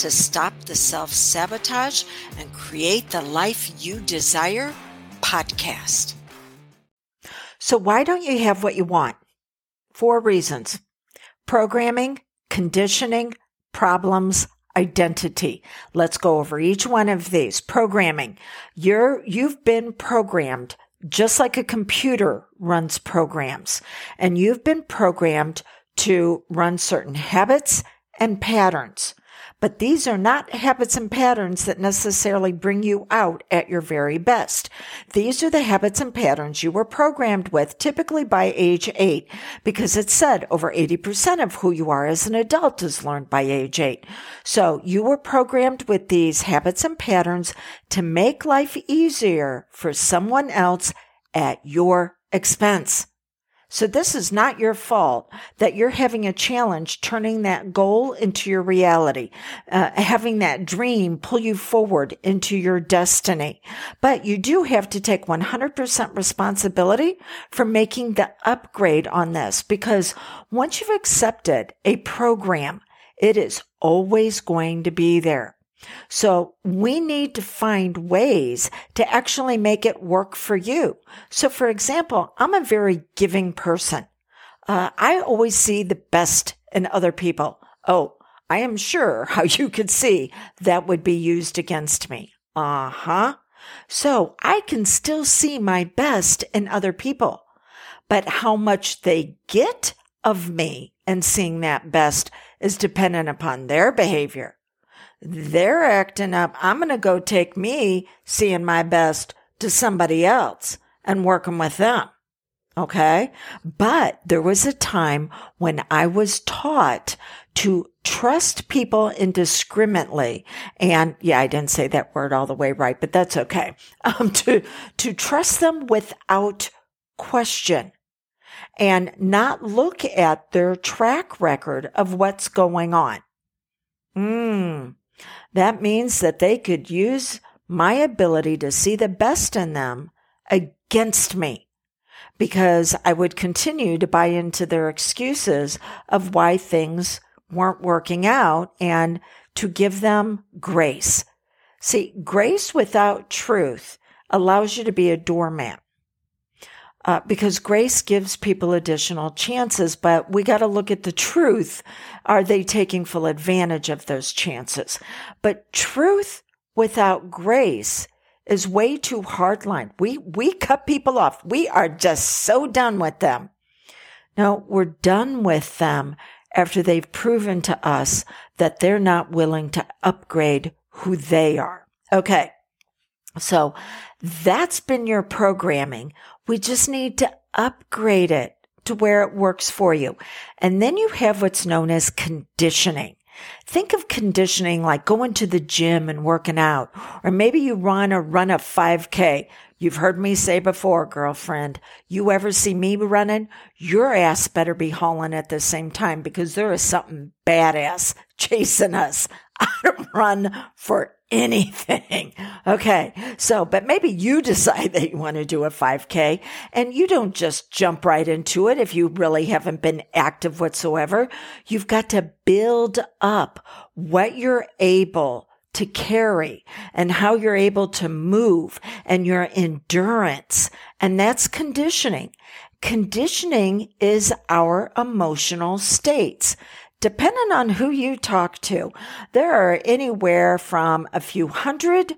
to Stop the Self Sabotage and Create the Life You Desire podcast. So, why don't you have what you want? Four reasons programming, conditioning, problems, identity. Let's go over each one of these. Programming. You're, you've been programmed just like a computer runs programs and you've been programmed to run certain habits and patterns. But these are not habits and patterns that necessarily bring you out at your very best. These are the habits and patterns you were programmed with typically by age eight because it's said over 80% of who you are as an adult is learned by age eight. So you were programmed with these habits and patterns to make life easier for someone else at your expense. So this is not your fault that you're having a challenge turning that goal into your reality, uh, having that dream pull you forward into your destiny. But you do have to take 100% responsibility for making the upgrade on this because once you've accepted a program, it is always going to be there. So we need to find ways to actually make it work for you. So for example, I'm a very giving person. Uh, I always see the best in other people. Oh, I am sure how you could see that would be used against me. Uh huh. So I can still see my best in other people, but how much they get of me and seeing that best is dependent upon their behavior. They're acting up. I'm going to go take me seeing my best to somebody else and working with them. Okay. But there was a time when I was taught to trust people indiscriminately. And yeah, I didn't say that word all the way right, but that's okay. Um, to, to trust them without question and not look at their track record of what's going on. Hmm. That means that they could use my ability to see the best in them against me because I would continue to buy into their excuses of why things weren't working out and to give them grace. See, grace without truth allows you to be a doormat uh, because grace gives people additional chances, but we got to look at the truth. Are they taking full advantage of those chances? But truth without grace is way too hardline. We, we cut people off. We are just so done with them. No, we're done with them after they've proven to us that they're not willing to upgrade who they are. Okay. So that's been your programming. We just need to upgrade it to where it works for you. And then you have what's known as conditioning. Think of conditioning like going to the gym and working out, or maybe you run or run a 5K. You've heard me say before, girlfriend, you ever see me running? Your ass better be hauling at the same time because there is something badass chasing us. I don't run for anything. Okay. So, but maybe you decide that you want to do a 5K and you don't just jump right into it if you really haven't been active whatsoever. You've got to build up what you're able to carry and how you're able to move and your endurance. And that's conditioning. Conditioning is our emotional states depending on who you talk to, there are anywhere from a few hundred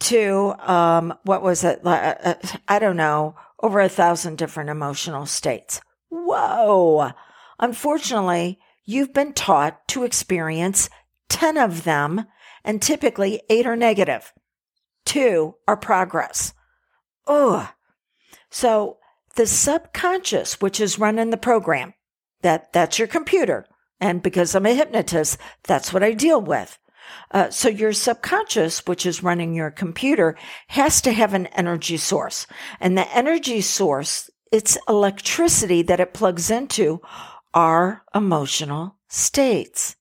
to, um, what was it? Uh, uh, I don't know, over a thousand different emotional states. Whoa. Unfortunately, you've been taught to experience 10 of them and typically eight are negative. Two are progress. Ugh. So the subconscious, which is running the program, that, that's your computer and because I'm a hypnotist, that's what I deal with. Uh, so your subconscious, which is running your computer, has to have an energy source. And the energy source, it's electricity that it plugs into are emotional states.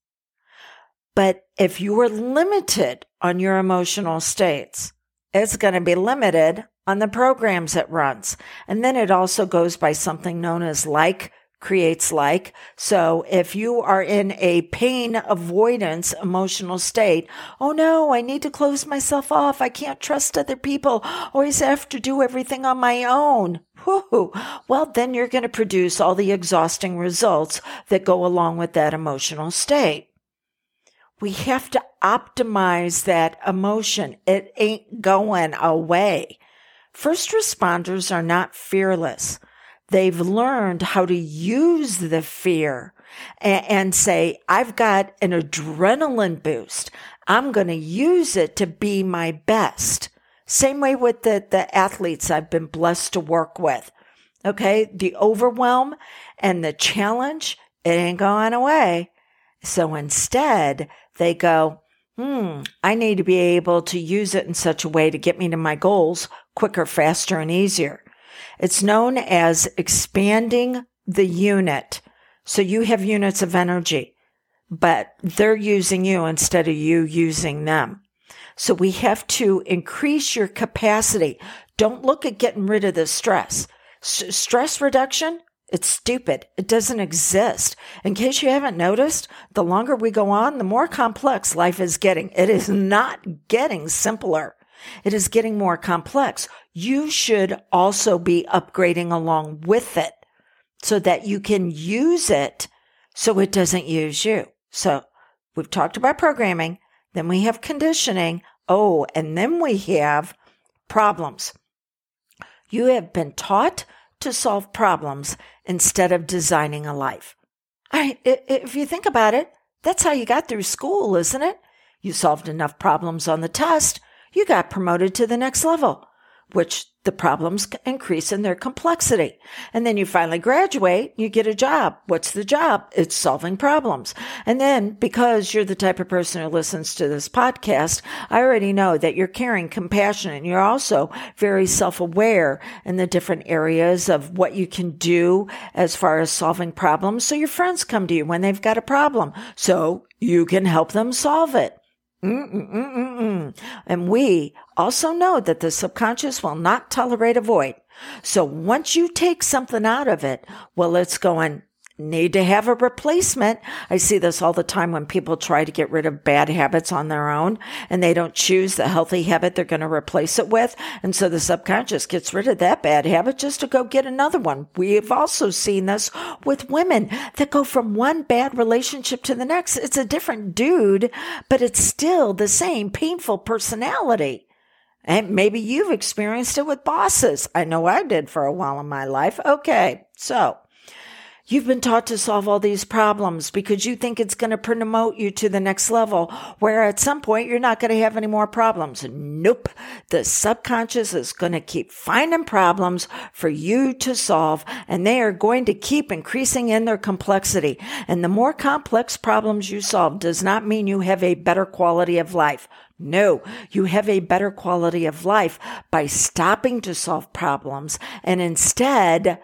But if you are limited on your emotional states, it's going to be limited on the programs it runs. And then it also goes by something known as like creates like. So if you are in a pain avoidance emotional state, oh no, I need to close myself off. I can't trust other people. Always have to do everything on my own. Whew. Well, then you're going to produce all the exhausting results that go along with that emotional state. We have to optimize that emotion. It ain't going away. First responders are not fearless. They've learned how to use the fear and, and say, I've got an adrenaline boost. I'm going to use it to be my best. Same way with the, the athletes I've been blessed to work with. Okay. The overwhelm and the challenge, it ain't going away. So instead they go, Hmm, I need to be able to use it in such a way to get me to my goals quicker, faster, and easier. It's known as expanding the unit. So you have units of energy, but they're using you instead of you using them. So we have to increase your capacity. Don't look at getting rid of the stress. S- stress reduction, it's stupid. It doesn't exist. In case you haven't noticed, the longer we go on, the more complex life is getting. It is not getting simpler. It is getting more complex. You should also be upgrading along with it so that you can use it so it doesn't use you. So we've talked about programming. Then we have conditioning. Oh, and then we have problems. You have been taught to solve problems instead of designing a life. If you think about it, that's how you got through school, isn't it? You solved enough problems on the test you got promoted to the next level, which the problems increase in their complexity. And then you finally graduate, you get a job. What's the job? It's solving problems. And then because you're the type of person who listens to this podcast, I already know that you're caring, compassionate, and you're also very self-aware in the different areas of what you can do as far as solving problems. So your friends come to you when they've got a problem. So you can help them solve it. Mm-mm-mm-mm. And we also know that the subconscious will not tolerate a void. So once you take something out of it, well, it's going, need to have a replacement. I see this all the time when people try to get rid of bad habits on their own and they don't choose the healthy habit they're going to replace it with. And so the subconscious gets rid of that bad habit just to go get another one. We have also seen this with women that go from one bad relationship to the next. It's a different dude, but it's still the same painful personality. And maybe you've experienced it with bosses. I know I did for a while in my life. Okay. So You've been taught to solve all these problems because you think it's going to promote you to the next level, where at some point you're not going to have any more problems. Nope. The subconscious is going to keep finding problems for you to solve, and they are going to keep increasing in their complexity. And the more complex problems you solve does not mean you have a better quality of life. No, you have a better quality of life by stopping to solve problems and instead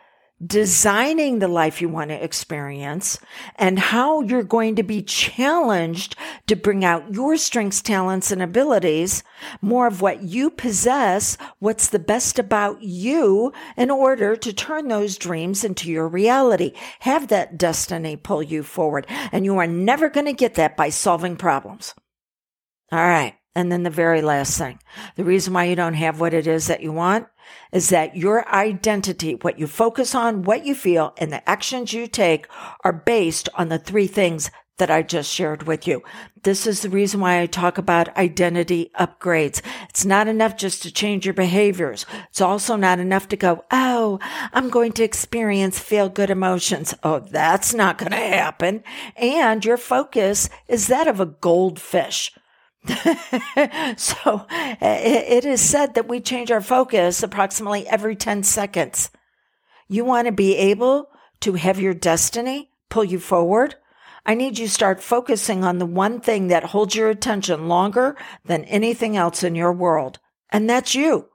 designing the life you want to experience and how you're going to be challenged to bring out your strengths, talents, and abilities, more of what you possess, what's the best about you in order to turn those dreams into your reality. Have that destiny pull you forward. And you are never going to get that by solving problems. All right. And then the very last thing, the reason why you don't have what it is that you want is that your identity, what you focus on, what you feel, and the actions you take are based on the three things that I just shared with you. This is the reason why I talk about identity upgrades. It's not enough just to change your behaviors. It's also not enough to go, Oh, I'm going to experience feel good emotions. Oh, that's not going to happen. And your focus is that of a goldfish. so eh, it is said that we change our focus approximately every 10 seconds. You want to be able to have your destiny pull you forward. I need you to start focusing on the one thing that holds your attention longer than anything else in your world. And that's you.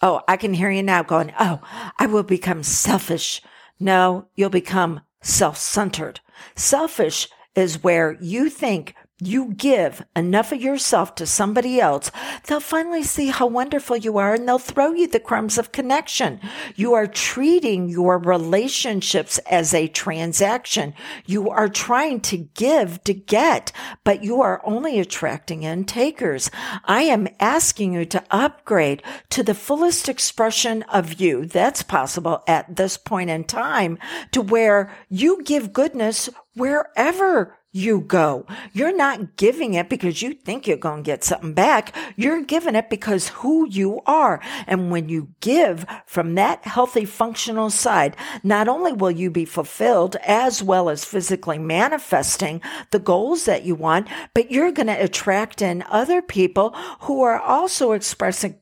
Oh, I can hear you now going, Oh, I will become selfish. No, you'll become self-centered. Selfish is where you think you give enough of yourself to somebody else, they'll finally see how wonderful you are and they'll throw you the crumbs of connection. You are treating your relationships as a transaction. You are trying to give to get, but you are only attracting in takers. I am asking you to upgrade to the fullest expression of you that's possible at this point in time to where you give goodness wherever you go. You're not giving it because you think you're going to get something back. You're giving it because who you are. And when you give from that healthy functional side, not only will you be fulfilled as well as physically manifesting the goals that you want, but you're going to attract in other people who are also expressing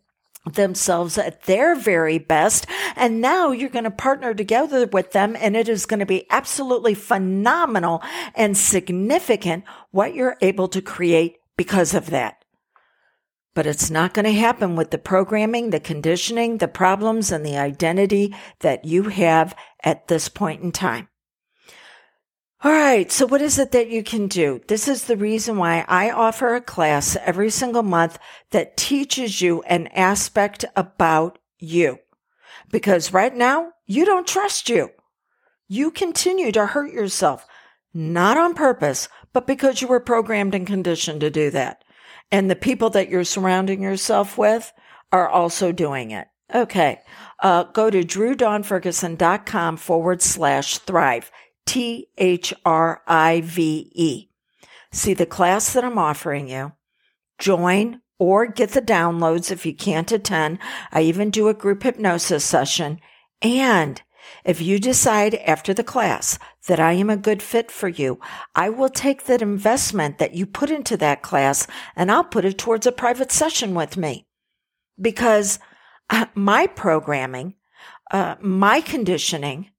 themselves at their very best. And now you're going to partner together with them and it is going to be absolutely phenomenal and significant what you're able to create because of that. But it's not going to happen with the programming, the conditioning, the problems, and the identity that you have at this point in time. All right. So what is it that you can do? This is the reason why I offer a class every single month that teaches you an aspect about you. Because right now you don't trust you. You continue to hurt yourself, not on purpose, but because you were programmed and conditioned to do that. And the people that you're surrounding yourself with are also doing it. Okay. Uh, go to drewdawnferguson.com forward slash thrive. T H R I V E. See the class that I'm offering you, join or get the downloads if you can't attend. I even do a group hypnosis session. And if you decide after the class that I am a good fit for you, I will take that investment that you put into that class and I'll put it towards a private session with me. Because uh, my programming, uh, my conditioning,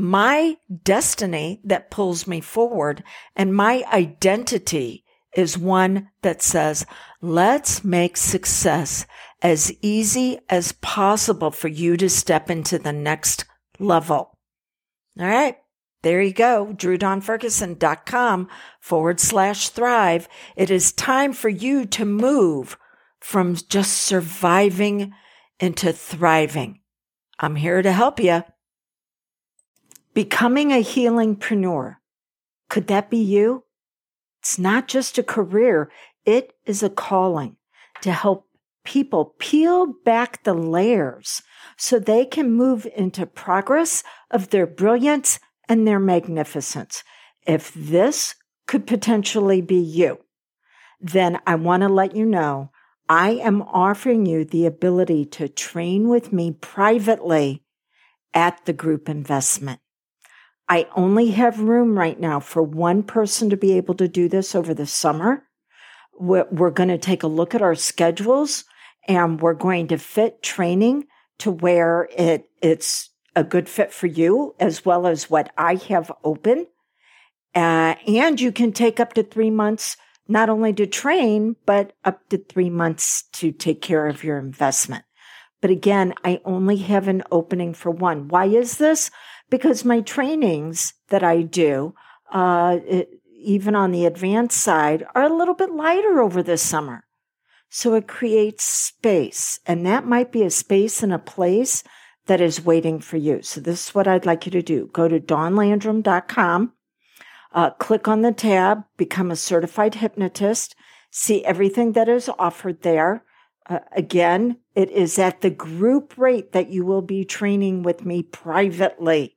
my destiny that pulls me forward and my identity is one that says, let's make success as easy as possible for you to step into the next level. All right. There you go. DrewDawnFerguson.com forward slash thrive. It is time for you to move from just surviving into thriving. I'm here to help you. Becoming a healingpreneur. Could that be you? It's not just a career. It is a calling to help people peel back the layers so they can move into progress of their brilliance and their magnificence. If this could potentially be you, then I want to let you know I am offering you the ability to train with me privately at the group investment. I only have room right now for one person to be able to do this over the summer. We're, we're going to take a look at our schedules and we're going to fit training to where it, it's a good fit for you as well as what I have open. Uh, and you can take up to three months, not only to train, but up to three months to take care of your investment. But again, I only have an opening for one. Why is this? Because my trainings that I do, uh, it, even on the advanced side, are a little bit lighter over the summer. So it creates space, and that might be a space and a place that is waiting for you. So this is what I'd like you to do. Go to dawnlandrum.com, uh, click on the tab, become a certified hypnotist, see everything that is offered there. Uh, again, it is at the group rate that you will be training with me privately